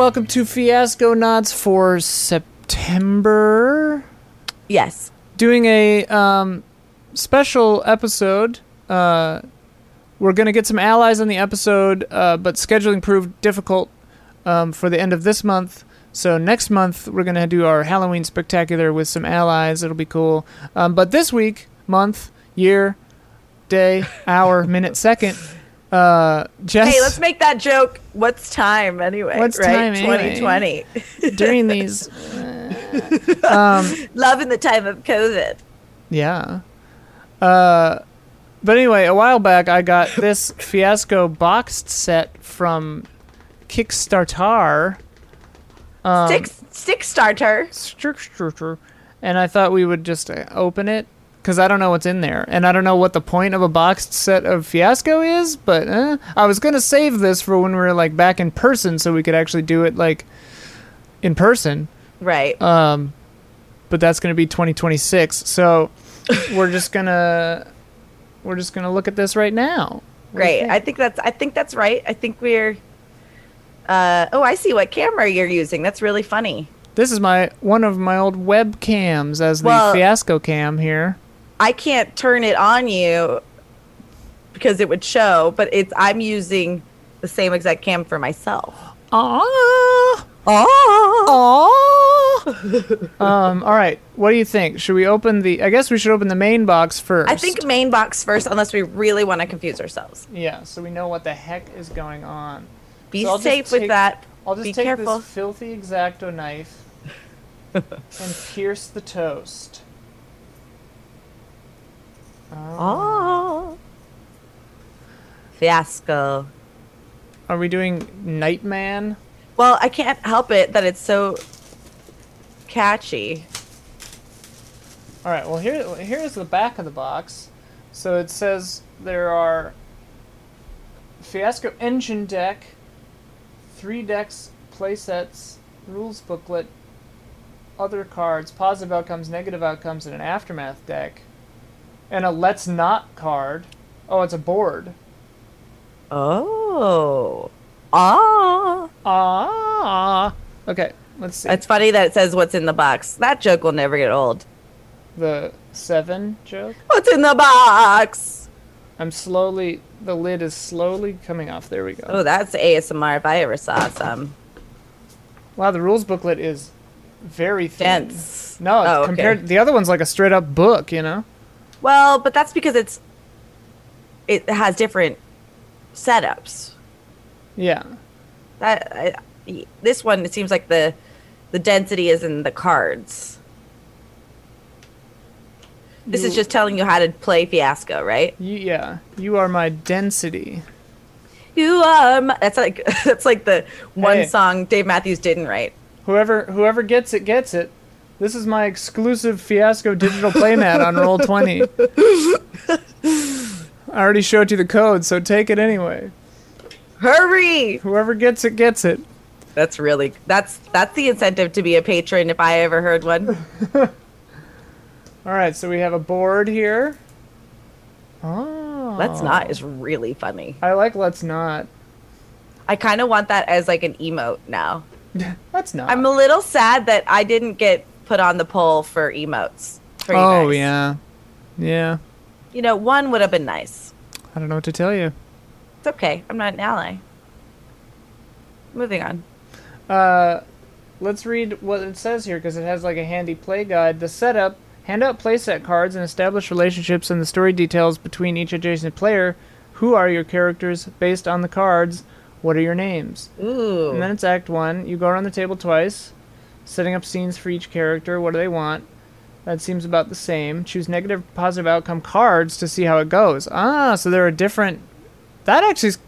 Welcome to Fiasco Knots for September. Yes. Doing a um, special episode. Uh, we're going to get some allies on the episode, uh, but scheduling proved difficult um, for the end of this month. So next month, we're going to do our Halloween spectacular with some allies. It'll be cool. Um, but this week, month, year, day, hour, minute, second. Uh, Jess, Hey, let's make that joke. What's time anyway? What's right? time anyway? 2020. during these. um Love in the time of COVID. Yeah. Uh, but anyway, a while back I got this Fiasco boxed set from Kickstarter. Um, Stick, stick starter. Kickstarter, and I thought we would just uh, open it because I don't know what's in there, and I don't know what the point of a boxed set of Fiasco is. But eh, I was gonna save this for when we were like back in person, so we could actually do it like in person. Right. Um, but that's going to be 2026. So we're just gonna we're just gonna look at this right now. What Great. think? I think that's I think that's right. I think we're uh oh, I see what camera you're using. That's really funny. this is my one of my old webcams as the Well- Fiasco cam here. I can't turn it on you because it would show, but it's I'm using the same exact cam for myself. Ah, Oh. ah. um. All right. What do you think? Should we open the? I guess we should open the main box first. I think main box first unless we really want to confuse ourselves. Yeah. So we know what the heck is going on. Be So safe with take- that. I'll just Be take careful. this filthy exacto knife and pierce the toast. Oh. Fiasco. Are we doing Nightman? Well, I can't help it that it's so catchy. All right. Well, here here's the back of the box. So it says there are Fiasco engine deck, three decks, play sets, rules booklet, other cards, positive outcomes, negative outcomes, and an aftermath deck, and a let's not card. Oh, it's a board. Oh. Ah. Ah. Okay. Let's see. It's funny that it says what's in the box. That joke will never get old. the seven joke. What's in the box? I'm slowly. The lid is slowly coming off. There we go. Oh, that's ASMR if I ever saw some. Wow, the rules booklet is very thin. Dense. No, it's Oh, okay. compared the other one's like a straight up book, you know? Well, but that's because it's it has different setups. Yeah. That I, this one it seems like the the density is in the cards. This is just telling you how to play Fiasco, right? You, yeah. You are my density. You are my, that's like that's like the one Hey. song Dave Matthews didn't write. Whoever whoever gets it gets it. This is my exclusive fiasco digital playmat on Roll20. I already showed you the code, so take it anyway. Hurry! Whoever gets it gets it. That's really that's that's the incentive to be a patron if I ever heard one. All right, so we have a board here. Oh. Let's not is really funny. I like let's not. I kind of want that as like an emote now. Let's not. I'm a little sad that I didn't get put on the poll for emotes. For oh guys. yeah. Yeah. You know, one would have been nice. I don't know what to tell you. It's okay. I'm not an ally. Moving on. Uh, let's read what it says here because it has like a handy play guide. The setup: hand out playset cards and establish relationships and the story details between each adjacent player. Who are your characters based on the cards? What are your names? Ooh. And then it's Act One. You go around the table twice, setting up scenes for each character. What do they want? That seems about the same. Choose negative, positive outcome cards to see how it goes. Ah, so there are different. That actually is.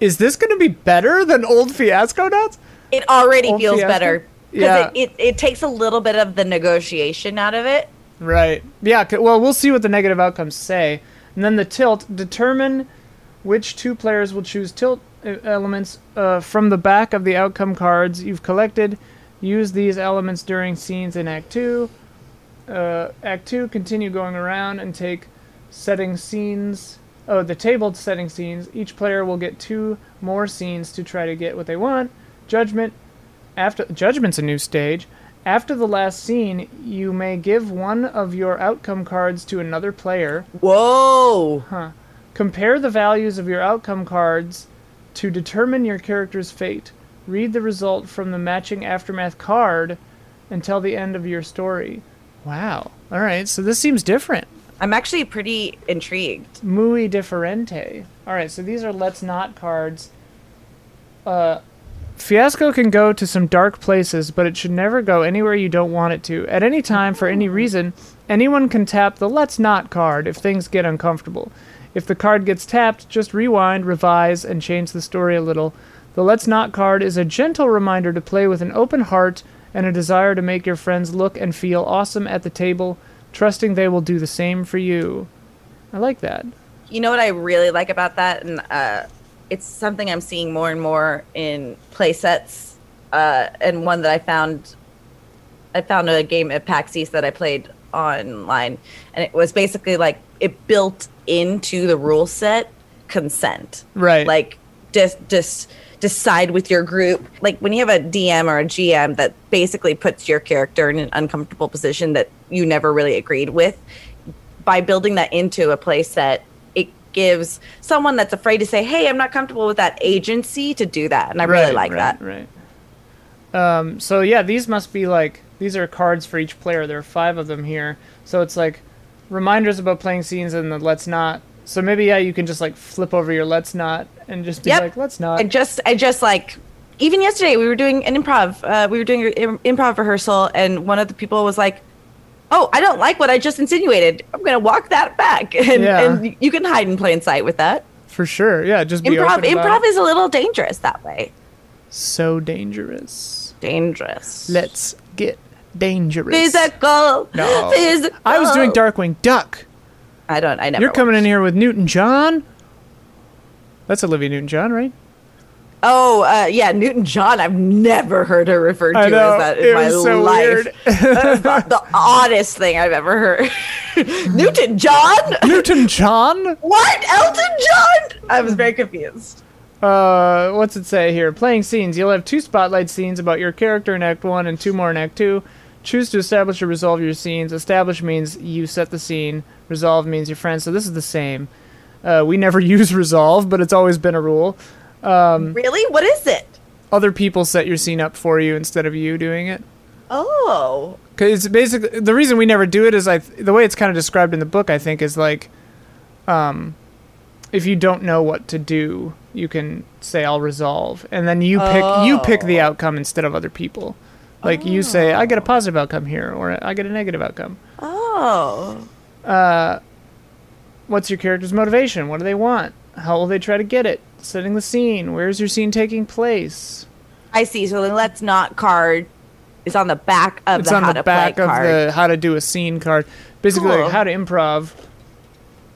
Is this going to be better than old Fiasco Nuts? It already Old feels Fiasco? better. Because Yeah. it, it, it takes a little bit of the negotiation out of it. Right. Yeah. Well, we'll see what the negative outcomes say, and then the tilt. Determine which two players will choose tilt uh, elements uh, from the back of the outcome cards you've collected. Use these elements during scenes in Act Two. Uh, Act Two. Continue going around and take setting scenes. Oh, the tabled setting scenes. Each player will get two more scenes to try to get what they want. Judgment. After Judgment's a new stage. After the last scene, you may give one of your outcome cards to another player. Whoa! Compare the values of your outcome cards to determine your character's fate. Read the result from the matching aftermath card until the end of your story. Wow. All right, so this seems different. I'm actually pretty intrigued. Muy diferente. All right, so these are let's not cards. Uh, Fiasco can go to some dark places, but it should never go anywhere you don't want it to. At any time, for any reason, anyone can tap the let's not card if things get uncomfortable. If the card gets tapped, just rewind, revise, and change the story a little. The let's not card is a gentle reminder to play with an open heart and a desire to make your friends look and feel awesome at the table, trusting they will do the same for you. I like that. You know what I really like about that, and uh, it's something I'm seeing more and more in play sets, uh, and one that I found. I found a game at PAX East that I played online, and it was basically like it built into the rule set consent. Right. Like just just decide with your group. Like when you have a DM or a GM that basically puts your character in an uncomfortable position that you never really agreed with, by building that into a play set, it gives someone that's afraid to say, "Hey, I'm not comfortable with that agency" to do that, and I really like right, that. Right. Um, so yeah, these must be like these are cards for each player. There are five of them here. So it's like reminders about playing scenes and the let's not. So maybe yeah, you can just like flip over your let's not and just be Yep. like let's not. I just, I just like, even yesterday we were doing an improv. Uh, we were doing an improv rehearsal, and one of the people was like, "Oh, I don't like what I just insinuated. I'm gonna walk that back." And, Yeah. and you can hide in plain sight with that. for sure. Yeah, just be Improv, improv it. is a little dangerous that way. so dangerous. Dangerous. Let's get dangerous. physical. No. Physical. I was doing Darkwing Duck. I don't. I never. You're coming in here with Newton John. That's Olivia Newton John, right? Oh, uh, yeah, Newton John. I've never heard her referred to as that in it my so life. that is the, the oddest thing I've ever heard. Newton John? Newton John? What? Elton John? I was very confused. Uh, what's it say here? Playing scenes. You'll have two spotlight scenes about your character in Act 1 and two more in Act 2. Choose to establish or resolve your scenes. Establish means you set the scene. Resolve means your friends. So this is the same. Uh, we never use resolve, but it's always been a rule. Um, really? What is it? Other people set your scene up for you instead of you doing it. Oh. Because basically, the reason we never do it is I the way it's kind of described in the book. I think is like, um, if you don't know what to do, you can say I'll resolve, and then you pick you pick the Oh. outcome instead of other people. Like you say, I get a positive outcome here, or I get a negative outcome. Oh. What's your character's motivation? What do they want? How will they try to get it? Setting the scene. Where's your scene taking place? I see. So the let's not card is on the back of it's the on how the to back play of card. the how to do a scene card basically Cool. like how to improv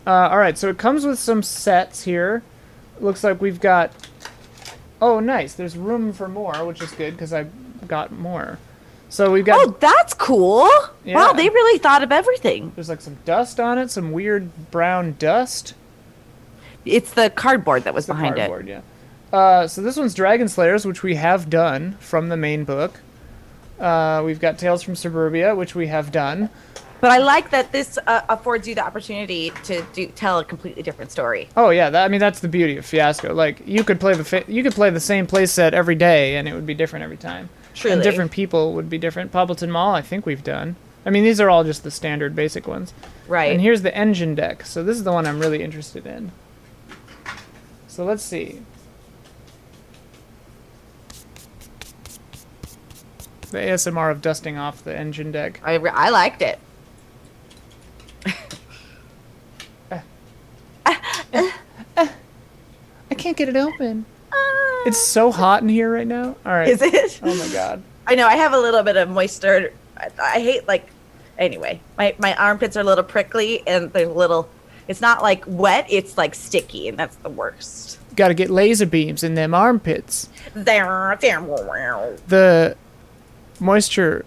uh, all right so it comes with some sets here looks like we've got oh nice there's room for more which is good because i got more so we've got Oh, that's cool. Yeah. Wow, they really thought of everything. there's like some dust on it some weird brown dust It's the cardboard that was the behind it. cardboard yeah uh, so this one's dragon slayers which we have done from the main book uh, we've got tales from suburbia which we have done But I like that this uh, affords you the opportunity to do, tell a completely different story. Oh yeah, that, I mean that's the beauty of Fiasco. Like you could play the fa- you could play the same play set every day, and it would be different every time. Truly. And different people would be different. Poppleton Mall, I think we've done. I mean these are all just the standard basic ones. Right. And here's the engine deck. So this is the one I'm really interested in. So let's see. The ASMR of dusting off the engine deck. I, re- I liked it. I can't get it open. It's so hot in here right now. All right. Is it? Oh my god. I know. I have a little bit of moisture. I, I hate like. Anyway, my my armpits are a little prickly and they're a little. It's not like wet. It's like sticky, and that's the worst. Got to get laser beams in them armpits. There, there. The moisture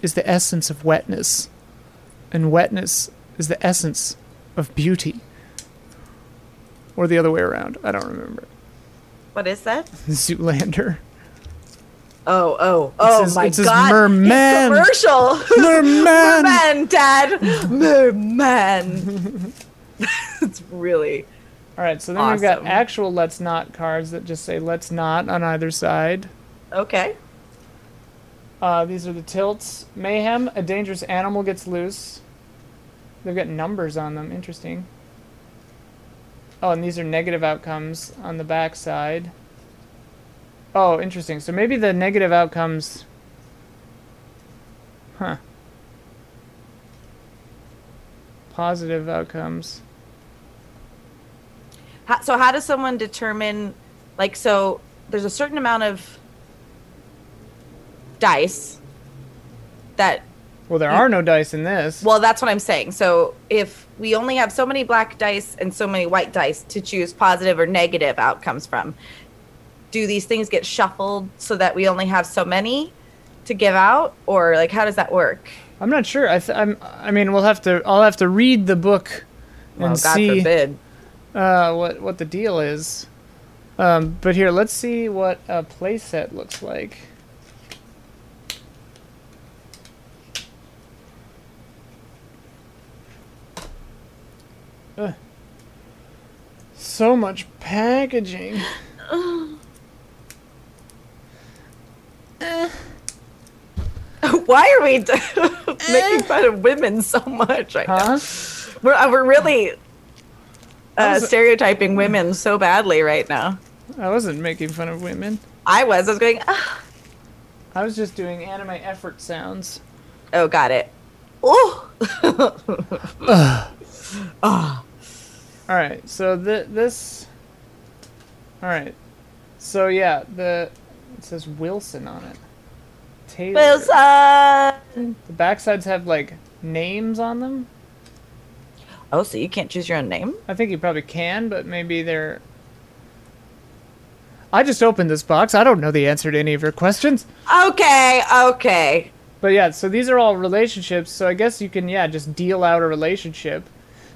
is the essence of wetness, and wetness is the essence of beauty. Or the other way around. I don't remember. What is that? Zoolander. Oh, oh, oh his- my it's his god. merman. It's commercial. Merman. merman, dad. Merman. it's really All right, so then we've got actual let's not cards that just say let's not on either side. okay. Uh, these are the tilts. Mayhem, a dangerous animal gets loose. They've got numbers on them. Interesting. Oh, and these are negative outcomes on the back side. Oh, interesting. So maybe the negative outcomes. Huh. Positive outcomes. How, so how does someone determine like so there's a certain amount of dice that Well, there are no dice in this. well that's what i'm saying so if we only have so many black dice and so many white dice to choose positive or negative outcomes from do these things get shuffled so that we only have so many to give out or like how does that work I'm not sure. I th- I'm. I mean, we'll have to. I'll have to read the book and well god see. forbid uh, what what the deal is. Um, but here, let's see what a playset looks like. Ugh. So much packaging. why are we making fun of women so much right now we're, uh, we're really uh, stereotyping women so badly right now I wasn't making fun of women. i was i was going ah. I was just doing anime effort sounds. oh got it oh All right, so th- this. All right, so yeah, the it says Wilson on it. Taylor. wilson The backsides have like names on them. oh so you can't choose your own name I think you probably can, but maybe they're. I just opened this box. I don't know the answer to any of your questions. okay okay But yeah, so these are all relationships. So I guess you can, yeah, just deal out a relationship.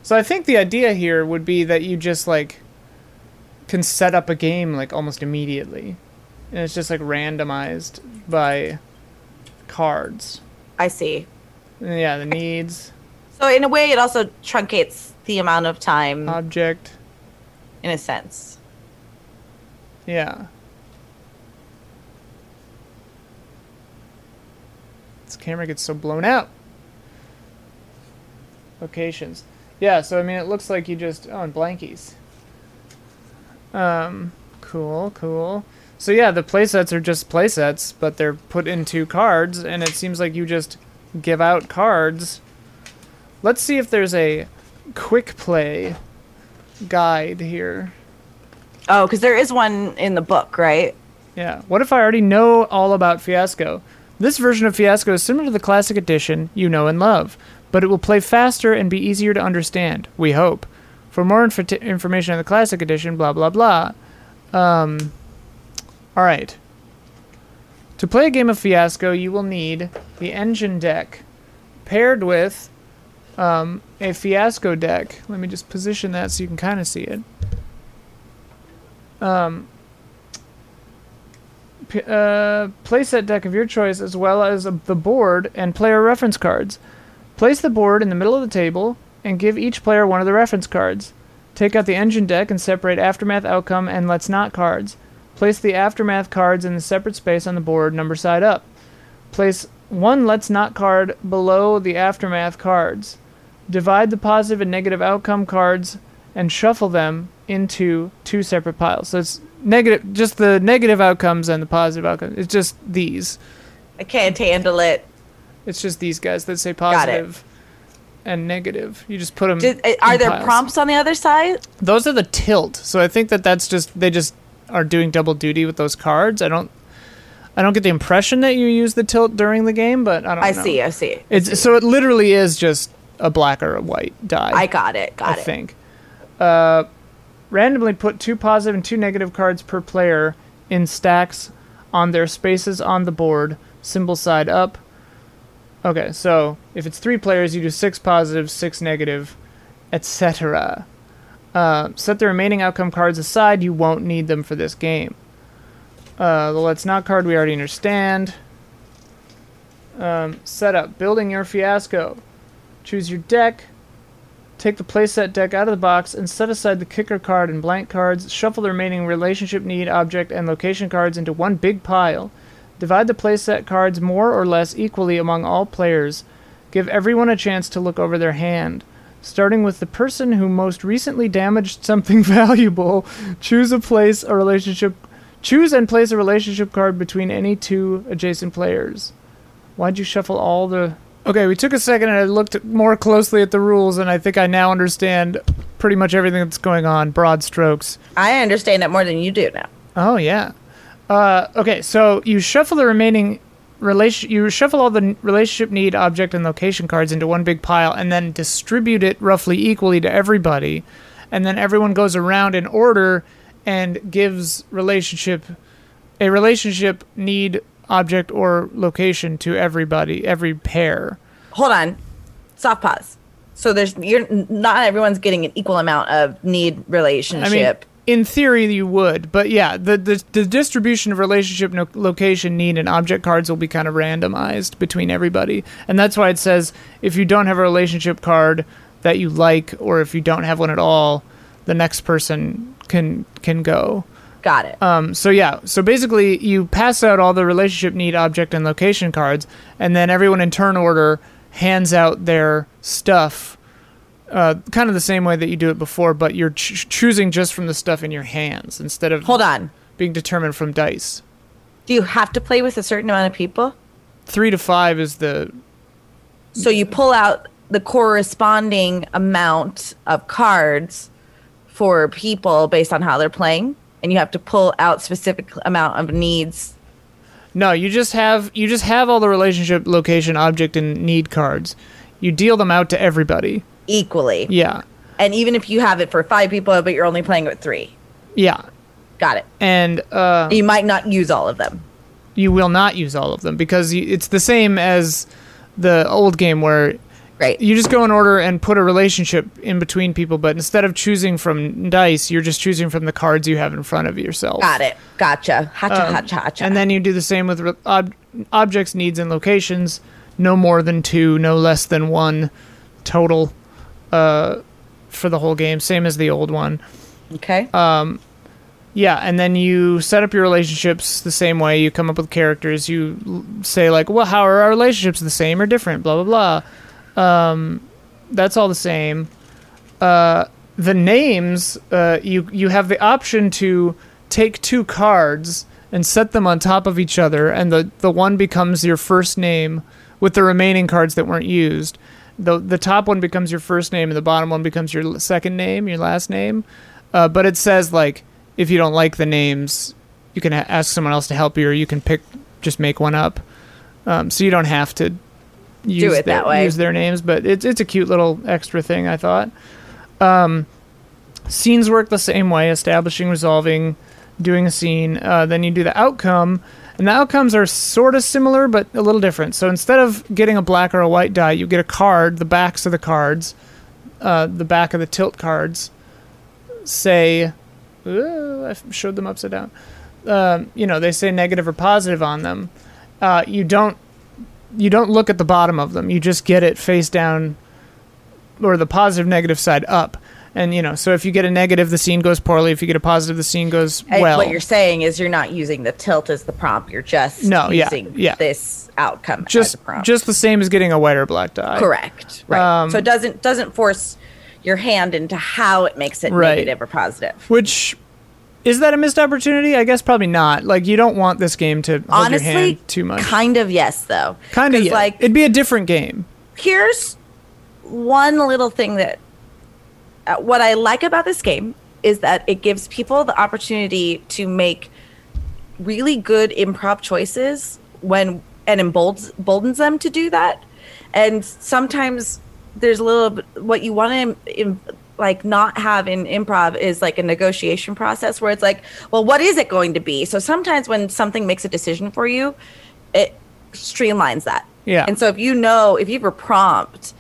So I think the idea here would be that you just like can set up a game like almost immediately, and it's just like randomized by cards. i see yeah, the needs, so in a way it also truncates the amount of time object. in a sense Yeah. This camera gets so blown out. Locations. Yeah, so I mean, it looks like you just. Oh, and blankies. Um, cool, cool. So yeah, the playsets are just playsets, but they're put into cards, and it seems like you just give out cards. Let's see if there's a quick play guide here. oh because there is one in the book right Yeah. What if I already know all about Fiasco? This version of Fiasco is similar to the classic edition you know and love, but it will play faster and be easier to understand, we hope. For more inf- information on the classic edition, blah blah blah. Um, all right. To play a game of Fiasco, you will need the engine deck paired with um, a Fiasco deck. Let me just position that so you can kind of see it. Um, p- uh, playset deck of your choice as well as the board and player reference cards. Place the board in the middle of the table and give each player one of the reference cards. Take out the engine deck and separate aftermath, outcome, and let's not cards. Place the aftermath cards in the separate space on the board, number side up. Place one let's not card below the aftermath cards. Divide the positive and negative outcome cards and shuffle them into two separate piles. So it's negative, just the negative outcomes and the positive outcomes. It's just these. i can't handle it It's just these guys that say positive and negative. You just put them. Did, uh, are there prompts on the other side Those are the tilt. So I think that that's just they just are doing double duty with those cards. I don't. I don't get the impression that you use the tilt during the game, but I don't. i know. see i see It's so it literally is just a black or a white die. i got it got I it think. Uh, randomly put two positive and two negative cards per player in stacks on their spaces on the board, symbol side up. Okay, so if it's three players, you do six positive, six negative, etc. Uh, set the remaining outcome cards aside. You won't need them for this game. Uh, the let's not card we already understand. Um, setup building your fiasco. Choose your deck. Take the playset deck out of the box and set aside the kicker card and blank cards. Shuffle the remaining relationship need, object, and location cards into one big pile. Divide the playset cards more or less equally among all players. Give everyone a chance to look over their hand. Starting with the person who most recently damaged something valuable, choose a place a relationship choose and place a relationship card between any two adjacent players. Why'd you shuffle all the Okay, we took a second and I looked more closely at the rules and I think I now understand pretty much everything that's going on, broad strokes. I understand it more than you do now. Oh yeah. Uh, okay, so you shuffle the remaining relation. You shuffle all the relationship need, object, and location cards into one big pile, and then distribute it roughly equally to everybody, and then everyone goes around in order and gives relationship a relationship need, object, or location to everybody, every pair. Hold on. Soft pause. So there's you're not everyone's getting an equal amount of need relationship. I mean, in theory, you would, but yeah, the the, the distribution of relationship, no, location, need, and object cards will be kind of randomized between everybody, and that's why it says if you don't have a relationship card that you like, or if you don't have one at all, the next person can can go. Got it. Um, so yeah, so basically you pass out all the relationship need, object, and location cards, and then everyone in turn order hands out their stuff uh, kind of the same way that you do it before, but you're ch- choosing just from the stuff in your hands instead of Hold on. being determined from dice. Do you have to play with a certain amount of people? Three to five is the So you pull out the corresponding amount of cards for people based on how they're playing, and you have to pull out specific amount of needs. no. You just have you just have all the relationship, location, object, and need cards. You deal them out to everybody. Equally. Yeah, And even if you have it for five people, but you're only playing with three, yeah, got it. and uh, You might not use all of them. you will not use all of them because you, it's the same as the old game where Great. you just go in order and put a relationship in between people, but instead of choosing from dice, you're just choosing from the cards you have in front of yourself. Got it. Gotcha. Hacha, Um, hacha, hacha. And then you do the same with re- ob- objects, needs, and locations. No more than two, no less than one total uh, for the whole game. Same as the old one. okay. Yeah, and then you set up your relationships the same way. You come up with characters. You l- say like, "Well, how are our relationships the same or different?" Blah blah blah. Um, that's all the same. Uh, the names, uh, you you have the option to take two cards and set them on top of each other, and the the one becomes your first name with the remaining cards that weren't used. The the top one becomes your first name, and the bottom one becomes your second name, your last name. Uh, but it says like if you don't like the names, you can a- ask someone else to help you, or you can pick just make one up. Um, so you don't have to use it their, that way. use their names, but it's it's a cute little extra thing I thought. Um, scenes work the same way: establishing, resolving, doing a scene. Uh, then you do the outcome, and the outcomes are sort of similar but a little different. So instead of getting a black or a white die, you get a card. The backs of the cards, uh, the back of the tilt cards, say, Ooh, I showed them upside down. Um, you know, they say negative or positive on them. Uh, you don't you don't look at the bottom of them. You just get it face down, or the positive negative side up. And you know, so if you get a negative, the scene goes poorly. If you get a positive, the scene goes And well. what you're saying is you're not using the tilt as the prompt. You're just No, yeah, using yeah. this outcome as just a prompt. just the same as getting a white or black die. correct. Right. Um, so it doesn't doesn't force your hand into how it makes it Right. negative or positive. Which is that a missed opportunity? I guess probably not. Like you don't want this game to hold your Honestly, hand too much. kind of yes though. Kind of yeah. like It'd be a different game. here's one little thing that Uh, what I like about this game is that it gives people the opportunity to make really good improv choices when and emboldens, emboldens them to do that. And sometimes there's a little bit, what you want to like not have in improv is like a negotiation process where it's like, well, what is it going to be? So sometimes when something makes a decision for you, it streamlines that. Yeah. And so if you know, if you have a prompt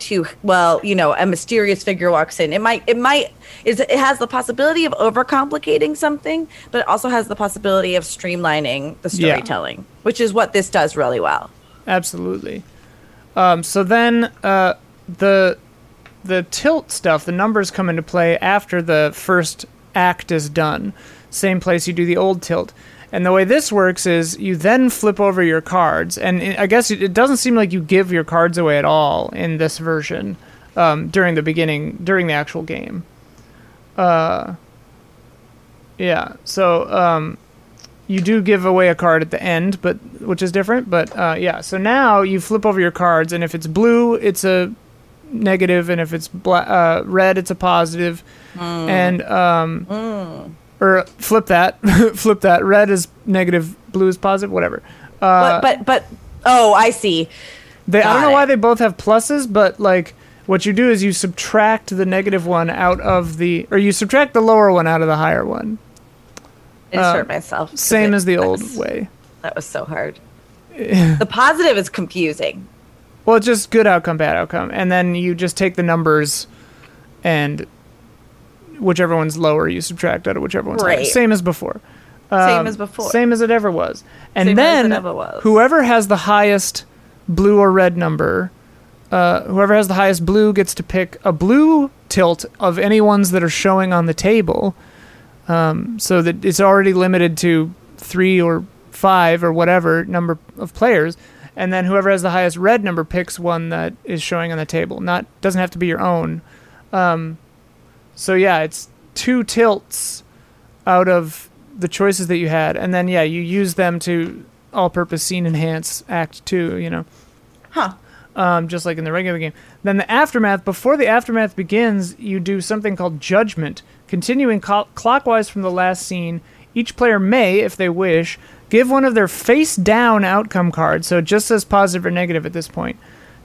to well you know a mysterious figure walks in it might it might is it has the possibility of overcomplicating something but it also has the possibility of streamlining the Yeah. storytelling which is what this does really well Absolutely. Um, so then uh, the the tilt stuff, the numbers come into play after the first act is done. Same place you do the old tilt. And the way this works is you then flip over your cards, and I guess it it doesn't seem like you give your cards away at all in this version um, during the beginning, during the actual game. Uh, yeah. So um, you do give away a card at the end, but which is different. But uh, yeah, so now you flip over your cards, and if it's blue, it's a negative, and if it's bla- uh, red, it's a positive. And um, or flip that, flip that. Red is negative, blue is positive, whatever. Uh, but but but oh i see they, I don't know why they both have pluses, but like what you do is you subtract the negative one out of the, or you subtract the lower one out of the higher one. i just Uh, myself Same it- as the old was- way. that was so hard the positive is confusing Well, it's just good outcome, bad outcome, and then you just take the numbers, and whichever one's lower, you subtract out of whichever one's higher. Same as before. same Um, as before Same as it ever was. And Same as then it ever was. whoever has the highest blue or red number, uh, whoever has the highest blue gets to pick a blue tilt of any ones that are showing on the table. Um, so that it's already limited to three or five or whatever number of players. And then whoever has the highest red number picks one that is showing on the table. Not doesn't have to be your own. Um, so yeah, it's two tilts out of the choices that you had, and then yeah, you use them to all-purpose scene enhance Act Two. You know, huh um, just like in the regular game. Then the aftermath. Before the aftermath begins, you do something called judgment, continuing co- clockwise from the last scene. Each player may, if they wish, give one of their face-down outcome cards, so it just says positive or negative at this point,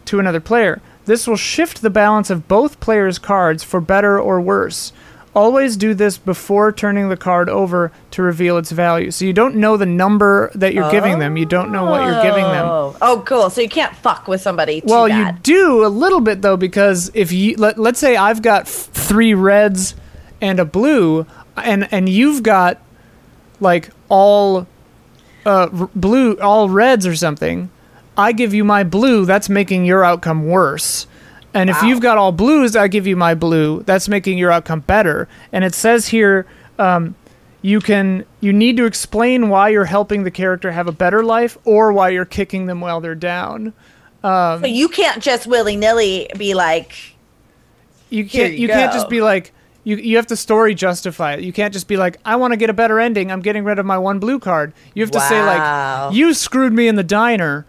to another player. This will shift the balance of both players' cards for better or worse. Always do this before turning the card over to reveal its value. So you don't know the number that you're giving them. You don't know what you're giving them. oh oh cool so you can't fuck with somebody too Well, bad. you do a little bit though because if you let, let's say I've got f- three reds and a blue, and and you've got like all uh, r- blue, all reds or something. I give you my blue. That's making your outcome worse. And if you've got all blues, I give you my blue. That's making your outcome better. And it says here, um, you can you need to explain why you're helping the character have a better life or why you're kicking them while they're down. so you can't just willy-nilly be like you can't you you, can't just be like you you have to story justify it. You can't just be like I want to get a better ending. I'm getting rid of my one blue card. You have to say like you screwed me in the diner.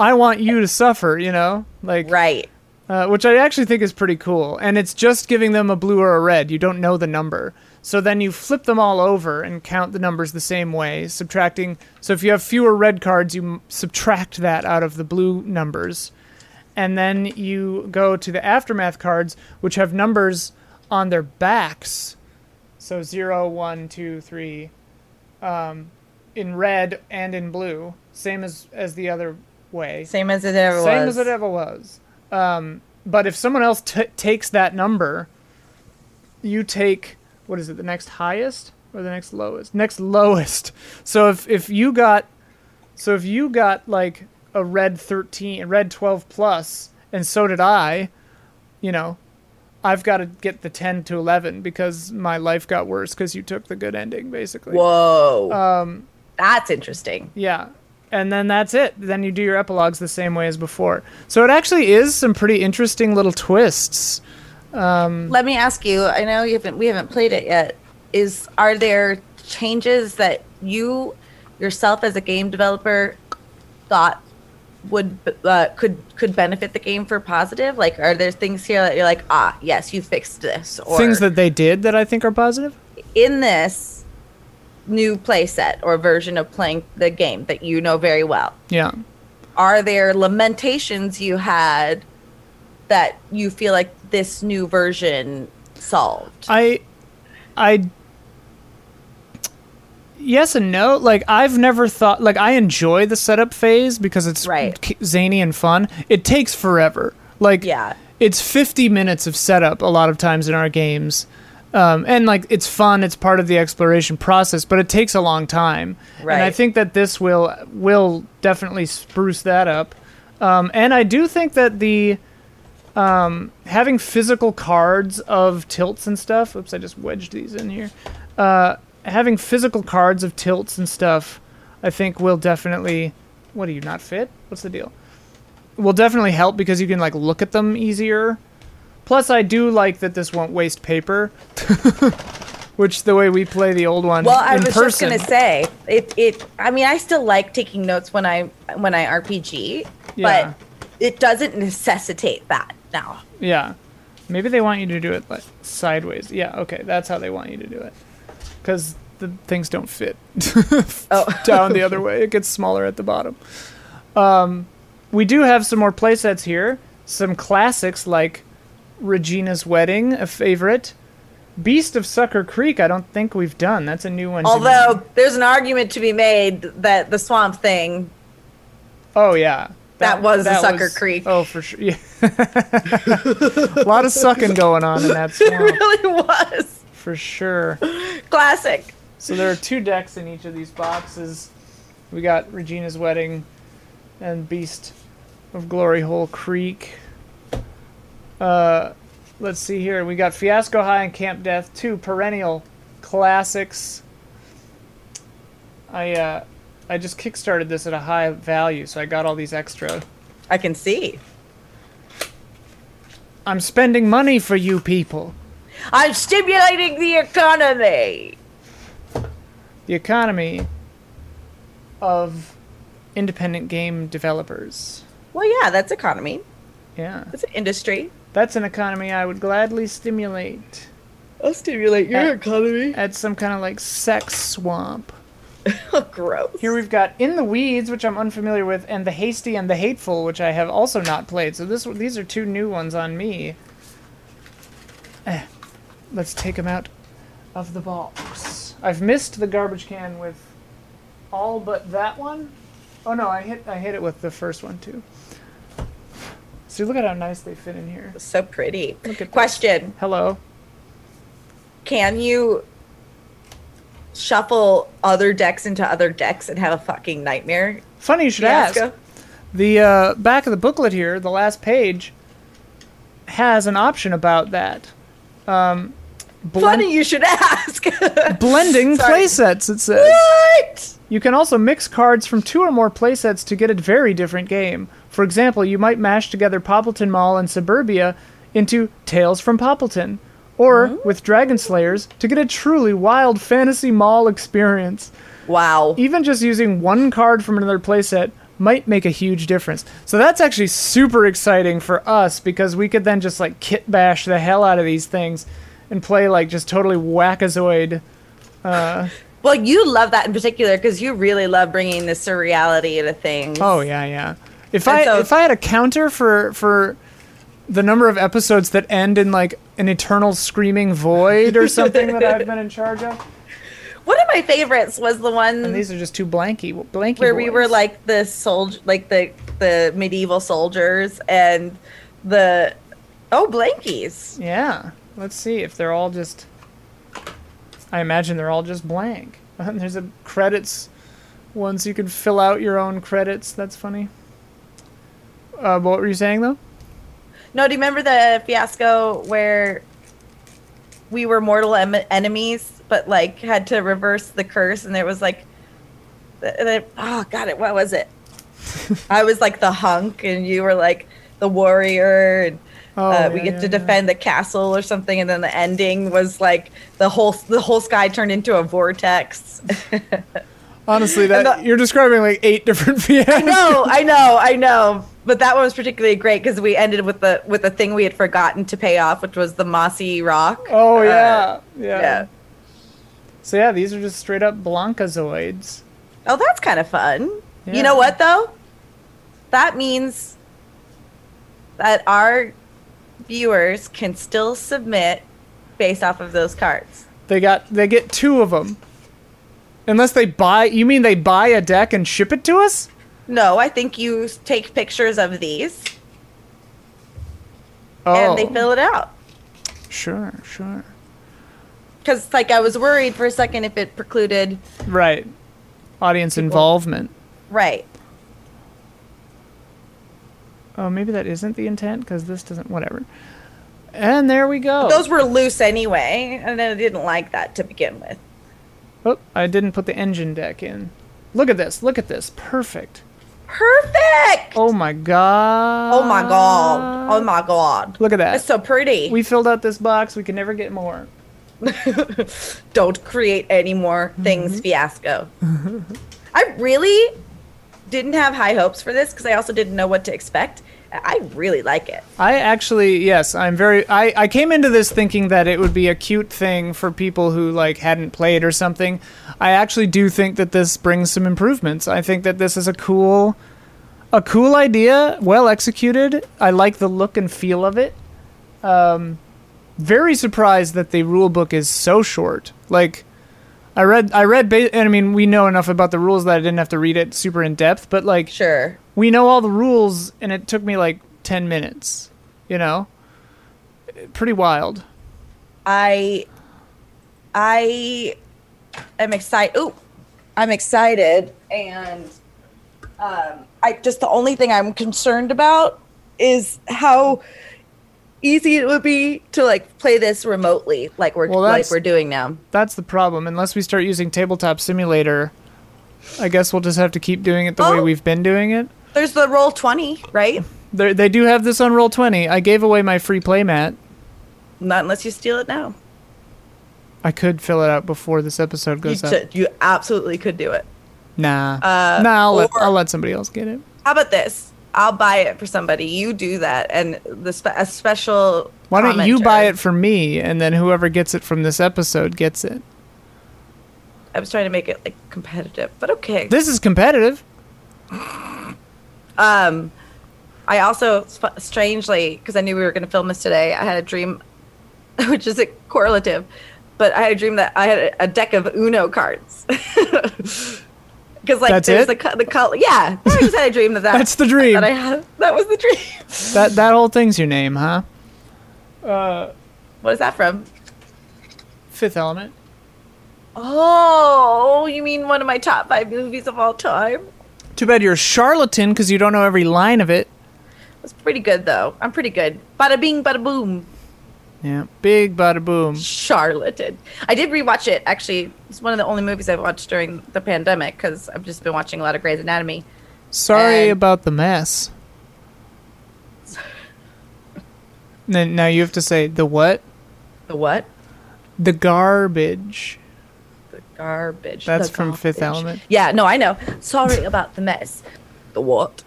I want you to suffer, you know? Like right uh, which I actually think is pretty cool. And it's just giving them a blue or a red. You don't know the number. So then you flip them all over and count the numbers the same way, subtracting. So if you have fewer red cards, you m- subtract that out of the blue numbers. And then you go to the aftermath cards, which have numbers on their backs. So zero, one, two, three, um, in red and in blue, same as as the other way. same as it ever Same was Same as it ever was. Um, but if someone else t- takes that number, you take what is it? The next highest or the next lowest? Next lowest. So if if you got, so if you got like a red thirteen, a red twelve plus, and so did I, you know, I've got to get the ten to eleven because my life got worse because you took the good ending, basically. whoa Um, that's interesting yeah. And then that's it. Then you do your epilogues the same way as before. So it actually is some pretty interesting little twists. let me ask you i know you haven't we haven't played it yet is are there changes that you yourself as a game developer thought would uh, could could benefit the game for positive like are there things here that you're like ah yes you fixed this or Things that they did that I think are positive. in this new playset or version of playing the game that you know very well Yeah. are there lamentations you had that you feel like this new version solved I I Yes and no. Like I've never thought like I enjoy the setup phase because it's Right. zany and fun. It takes forever. Like, Yeah. it's 50 minutes of setup a lot of times in our games. Um, and like it's fun, it's part of the exploration process, but it takes a long time. right. And I think that this will will definitely spruce that up. Um, and I do think that the um, having physical cards of tilts and stuff. Oops, I just wedged these in here. Uh, having physical cards of tilts and stuff, I think will definitely. What do you not fit? What's the deal? Will definitely help because you can like look at them easier. Plus, I do like that this won't waste paper, which the way we play the old one Well, I was person. just gonna say it. It. I mean, I still like taking notes when I when I RPG, Yeah. but it doesn't necessitate that now. Yeah. Maybe they want you to do it like sideways. Yeah, okay, that's how they want you to do it. Cuz the things don't fit Oh, down the other way. It gets smaller at the bottom. Um we do have some more playsets here. Some classics like Regina's Wedding, a favorite. Beast of Sucker Creek, I don't think we've done. That's a new one. although there's an argument to be made that the swamp thing Oh yeah. That was the Sucker Creek. Oh, for sure. Yeah. a lot of sucking going on in that swamp. it swamp, really was for sure. classic. So there are two decks in each of these boxes. We got Regina's Wedding and Beast of Glory Hole Creek. Uh, let's see here. We got Fiasco High and Camp Death, two perennial classics. I uh, I just kickstarted this at a high value, so I got all these extra. I can see. I'm spending money for you people. I'm stimulating the economy. The economy of independent game developers. Well, yeah, that's economy. Yeah. That's an industry. That's an economy I would gladly stimulate I'll stimulate your Uh, economy. at some kind of like sex swamp. Gross. Here we've got In the Weeds, which I'm unfamiliar with, and The Hasty and the Hateful, which I have also not played. So this these are two new ones on me. Eh, let's take them out of the box. I've missed the garbage can with all but that one. Oh no, I hit I hit it with the first one too. See, look at how nice they fit in here. so pretty. Question: Hello. Can you shuffle other decks into other decks and have a fucking nightmare? Funny you should ask. fiasco? The uh, back of the booklet here, the last page, has an option about that. Um, blend- Funny you should ask. blending playsets, it says. what? You can also mix cards from two or more playsets to get a very different game. For example, you might mash together Poppleton Mall and Suburbia into Tales from Poppleton, or mm-hmm. with Dragon Slayers to get a truly wild fantasy mall experience. Wow. Even just using one card from another playset might make a huge difference. So that's actually super exciting for us because we could then just like kit bash the hell out of these things and play like just totally wackazoid. Uh, well, you love that in particular because you really love bringing the surreality to things. Oh yeah, yeah. If And I so- if I had a counter for for the number of episodes that end in like an eternal screaming void or something that I've been in charge of, One of my favorites was the one and these are just two blanky blanky where we were like the soldier, like the the medieval soldiers, and the oh blankies. Yeah. Let's see if they're all just. I imagine they're all just blank. There's a credits one, so you can fill out your own credits. That's funny. Uh, what were you saying though? No, do you remember the fiasco where we were mortal em- enemies, but like had to reverse the curse, and there was like, the, the, oh god, it what was it? I was like the hunk, and you were like the warrior, and Oh, uh, we yeah, get yeah, to yeah. defend the castle or something, and then the ending was like the whole the whole sky turned into a vortex. Honestly, that the- you're describing like eight different fiascos. no, I know, I know. But that one was particularly great because we ended with the with the thing we had forgotten to pay off, which was the mossy rock. Oh Uh, yeah, yeah. yeah. So yeah, these are just straight up Blancazoids. Oh, that's kind of fun. Yeah. You know what though? That means that our viewers can still submit based off of those cards. They got they get two of them. Unless they buy, you mean they buy a deck and ship it to us? No, I think you take pictures of these and they Oh. fill it out. Sure, sure. Because like I was worried for a second if it precluded Right. Audience involvement. right. Oh, maybe that isn't the intent because this doesn't. Whatever. And there we go. Those were loose anyway, and I didn't like that to begin with. Oh, I didn't put the engine deck in. Look at this. Look at this. Perfect. Perfect. Oh my god. Oh my god. Oh my god. Look at that. It's so pretty. We filled out this box. We can never get more. Don't create any more Mm-hmm. things fiasco. I really didn't have high hopes for this because I also didn't know what to expect. I really like it. I actually, yes, I'm very. I, I came into this thinking that it would be a cute thing for people who like hadn't played or something. I actually do think that this brings some improvements. I think that this is a cool, a cool idea, well executed. I like the look and feel of it. Um, very surprised that the rule book is so short. Like, I read, I read, ba- and I mean, we know enough about the rules that I didn't have to read it super in depth. But like, Sure. We know all the rules and it took me like 10 minutes you know pretty wild I I am excited. Ooh, I'm excited, and um, I just the only thing I'm concerned about is how easy it would be to like play this remotely, like we're Well, like we're doing now. that's the problem unless we start using tabletop simulator i guess we'll just have to keep doing it the way Oh. we've been doing it There's the Roll20, right? They're, they do have this on Roll20 i gave away my free playmat Not unless you steal it now. i could fill it out before this episode You, goes up should- you absolutely could do it. nah Uh, nah I'll let, I'll let somebody else get it How about this? I'll buy it for somebody. You do that, and the spe- a special. why don't you buy it for me and then whoever gets it from this episode gets it I was trying to make it like competitive, but okay. this is competitive Um, I also strangely, because I knew we were going to film this today, I had a dream, which is a correlative, but I had a dream that I had a, deck of Uno cards. Because like That's there's it? the the color, yeah. I just had a dream that, that That's the dream. That I had. That was the dream. that that whole thing's your name huh What is that from? fifth element Oh, you mean one of my top five movies of all time? Too bad you're a charlatan because you don't know every line of it. It's pretty good though. I'm pretty good. Bada bing, bada boom. Yeah, big bada boom. Charlatan. I did rewatch it. Actually, it's one of the only movies I've watched during the pandemic because I've just been watching a lot of Grey's Anatomy. Sorry And- about the mess. Then now you have to say the what? The what? The garbage. The garbage. That's The from Fifth. Element. Yeah, no, I know. Sorry about the mess. The what?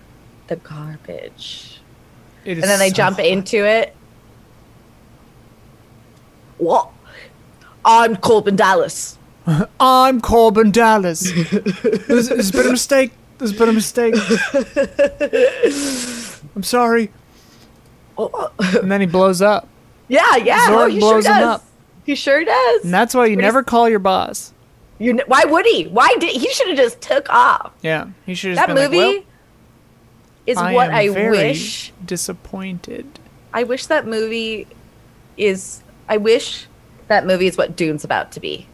The garbage. It is And then they so- jump into it. What? I'm Korben Dallas. I'm Korben Dallas. there's, there's been a mistake. There's been a mistake. I'm sorry. Oh, And then he blows up. yeah, yeah. Zorg oh, he blows sure him up. He sure does. And that's why you Pretty never s- call your boss. You why would he? Why did he should have just took off? Yeah, he should have That movie like, well, is I what I wish. disappointed. I wish that movie is. I wish that movie is what Dune's about to be.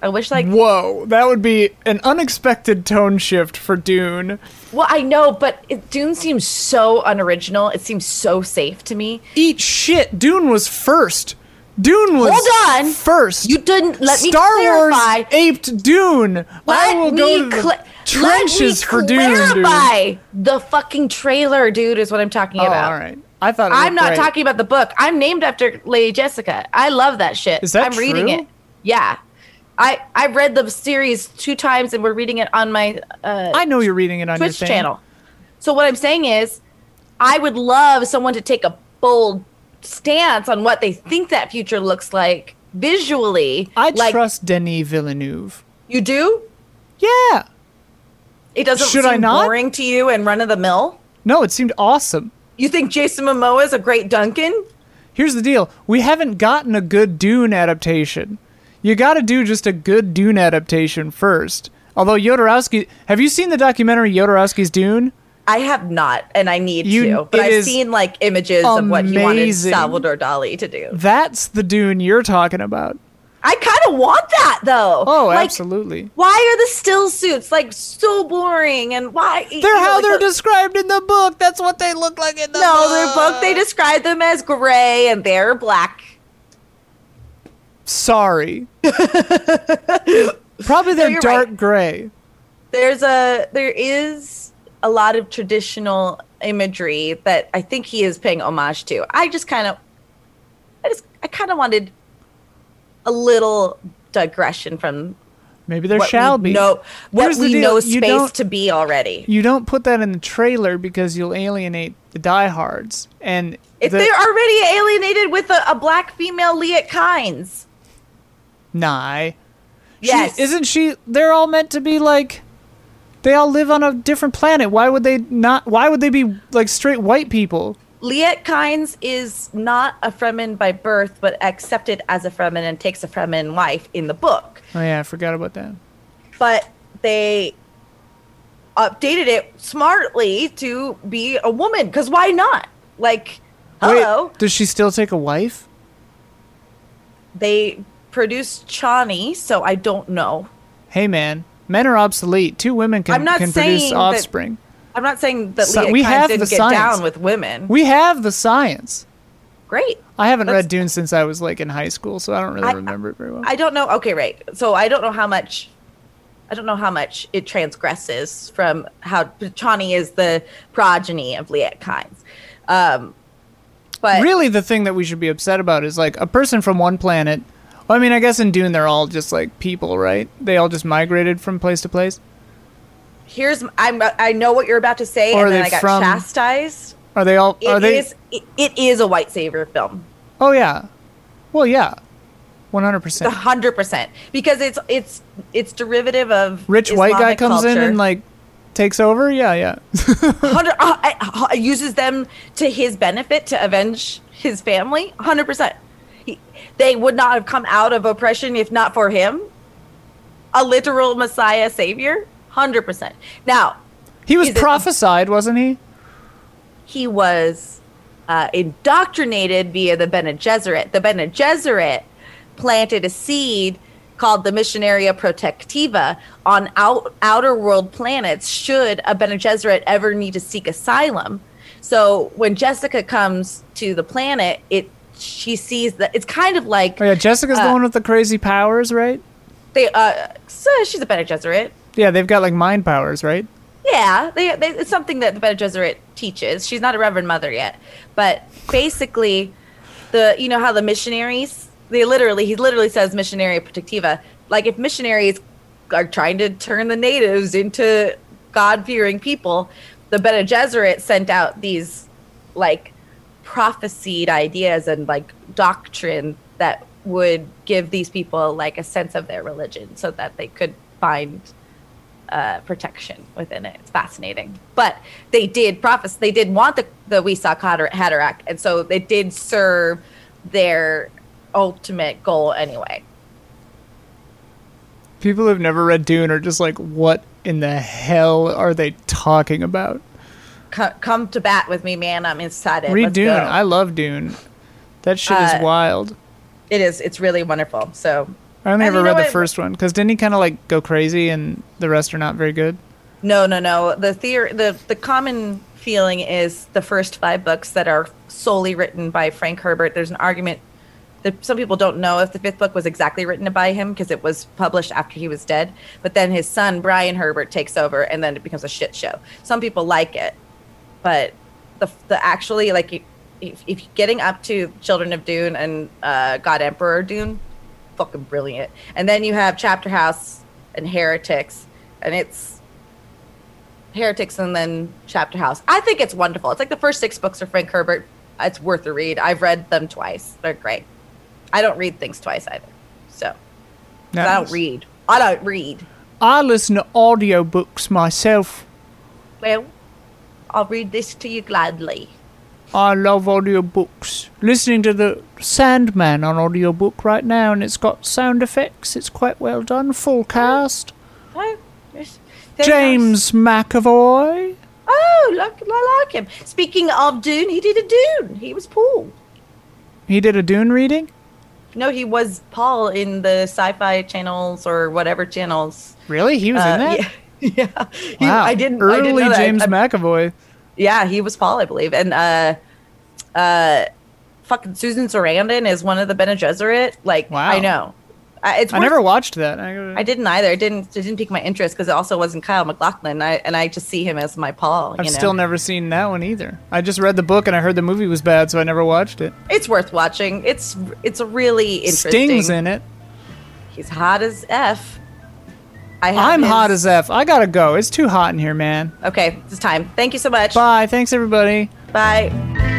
I wish like. Whoa, that would be an unexpected tone shift for Dune. Well, I know, but it, Dune seems so unoriginal. It seems so safe to me. Eat shit. Dune was first. Dune was Hold on. first. You didn't let me Star clarify. Wars aped Dune. I will me go to the cla- trenches let for Dune, dude. clarify. The fucking trailer, dude, is what I'm talking Oh, about. all right. I thought it I'm not great. talking about the book. I'm named after Lady Jessica. I love that shit. Is that I'm reading it. Yeah. I I've read the series two times and we're reading it on my uh, I know you're reading it on your Twitch thing. channel. So what I'm saying is, I would love someone to take a bold stance on what they think that future looks like visually. I like trust Denis Villeneuve. you do. Yeah. It doesn't Should seem I not? boring to you and run of the mill. No, it seemed awesome. You think Jason Momoa is a great Duncan? Here's the deal. We haven't gotten a good Dune adaptation. You got to do just a good Dune adaptation first. Although Jodorowsky, have you seen the documentary Jodorowsky's Dune? I have not, and I need You- to. But I've seen like images of what he wanted amazing. Salvador Dali to do. That's the Dune you're talking about. I kind of want that though. Oh, like, absolutely. Why are the stillsuits like so boring? And why They're know, how like, they're the- described in the book. That's what they look like in the book. No, book. their book they describe them as gray and they're black. Sorry. Probably they're you're dark right. gray. There's a there is a lot of traditional imagery that I think he is paying homage to. I just kind of I just I kind of wanted a little digression from Maybe there shall be. No, what Here's we know space to be already. You don't put that in the trailer because you'll alienate the diehards. And If the, they're already alienated with a, a black female Liet Kynes. Nah. She- Yes. isn't she? They're all meant to be like. They all live on a different planet. Why would they not? Why would they be like straight white people? Liet Kynes is not a Fremen by birth, but accepted as a Fremen and takes a Fremen wife in the book. Oh yeah, I forgot about that. But they updated it smartly to be a woman, because why not? Like, hello. Wait, does she still take a wife? They produced Chani, so I don't know. Hey man, men are obsolete. Two women can I'm not can produce saying that- offspring. I'm not saying that So- we have didn't the get science. down with women. We have the science. Great. I haven't That's- read Dune since I was like in high school, so I don't really I- remember it very well. I don't know. Okay, right. So I don't know how much. I don't know how much it transgresses from how Chani is the progeny of Liet Kynes. Um, but really, the thing that we should be upset about is like a person from one planet. Well, I mean, I guess in Dune they're all just like people, right? They all just migrated from place to place. here's I'm I know what you're about to say, Or and then I got from- chastised. Are they all? It are they? is- it, it is a white savior film, Oh yeah. Well, yeah. one hundred percent. hundred percent, because it's it's it's derivative of Rich white guy Islamic comes in and like takes over. Yeah, yeah. hundred uh, uh, uses them to his benefit to avenge his family. Hundred percent. They would not have come out of oppression if not for him. A literal Messiah savior. Hundred percent. Now He was Is it- prophesied, wasn't he? he was uh, indoctrinated via the Bene Gesserit. The Bene Gesserit planted a seed called the Missionaria Protectiva on out, outer world planets should a Bene Gesserit ever need to seek asylum. So when Jessica comes to the planet, it she sees that it's kind of like Oh yeah, Jessica's the Uh, one with the crazy powers, right? they uh so she's a Bene Gesserit. Yeah, they've got like mind powers, right? Yeah, they, they, it's something that the Bene Gesserit teaches. She's not a Reverend Mother yet, but basically, the you know how the missionaries they literally he literally says missionary protectiva. Like if missionaries are trying to turn the natives into God fearing people, the Bene Gesserit sent out these like prophesied ideas and like doctrine that would give these people like a sense of their religion so that they could find uh, protection within it. It's fascinating. But they did prophesy. They did want the the Kwisatz Hatter- Haderach, and so they did serve their ultimate goal anyway. People who've never read Dune are just like, what in the hell are they talking about? Co- come to bat with me, man. I'm excited. Read Dune. I love Dune. That shit Uh, is wild. it is. It's really wonderful. So I only and ever read the what? first one because didn't he kind of like go crazy and the rest are not very good? No, no, no. The theory, the the common feeling is the first five books that are solely written by Frank Herbert. There's an argument that some people don't know if the fifth book was exactly written by him because it was published after he was dead. But then his son Brian Herbert takes over, and then it becomes a shit show. Some people like it, but the the actually like if, if you're getting up to Children of Dune and uh, God Emperor Dune, fucking brilliant. And then you have Chapter House and Heretics, and it's Heretics and then Chapter House. I think it's wonderful. It's like the first six books of Frank Herbert. It's worth a read. I've read them twice. They're great. I don't read things twice either. So 'cause I don't read. I don't read. I listen to audiobooks myself. Well, I'll read this to you gladly. I love audiobooks. Listening to the Sandman on audiobook right now, and it's got sound effects. It's quite well done. Full cast. Oh, there's James McAvoy. Oh, look, I like him. Speaking of Dune, he did a Dune. He was Paul. He did a Dune reading. No, he was Paul in the sci-fi channels or whatever channels. Really, he was Uh, in that. Yeah. yeah. He- I didn't. I early didn't know that. James I- McAvoy. Yeah, he was Paul, I believe. And uh uh fucking Susan Sarandon is one of the Bene Gesserit. Like Wow. I know. Uh, it's I never watched that. I, I didn't either. It didn't it didn't pique my interest because it also wasn't Kyle MacLachlan. I, and I just see him as my Paul. I've you know? still never seen that one either. I just read the book and I heard the movie was bad, so I never watched it. It's worth watching. It's it's really interesting. Sting's in it. He's hot as f. I have I'm his- hot as f. I gotta go. It's too hot in here, man. Okay, it's time. Thank you so much. Bye. Thanks everybody. Bye.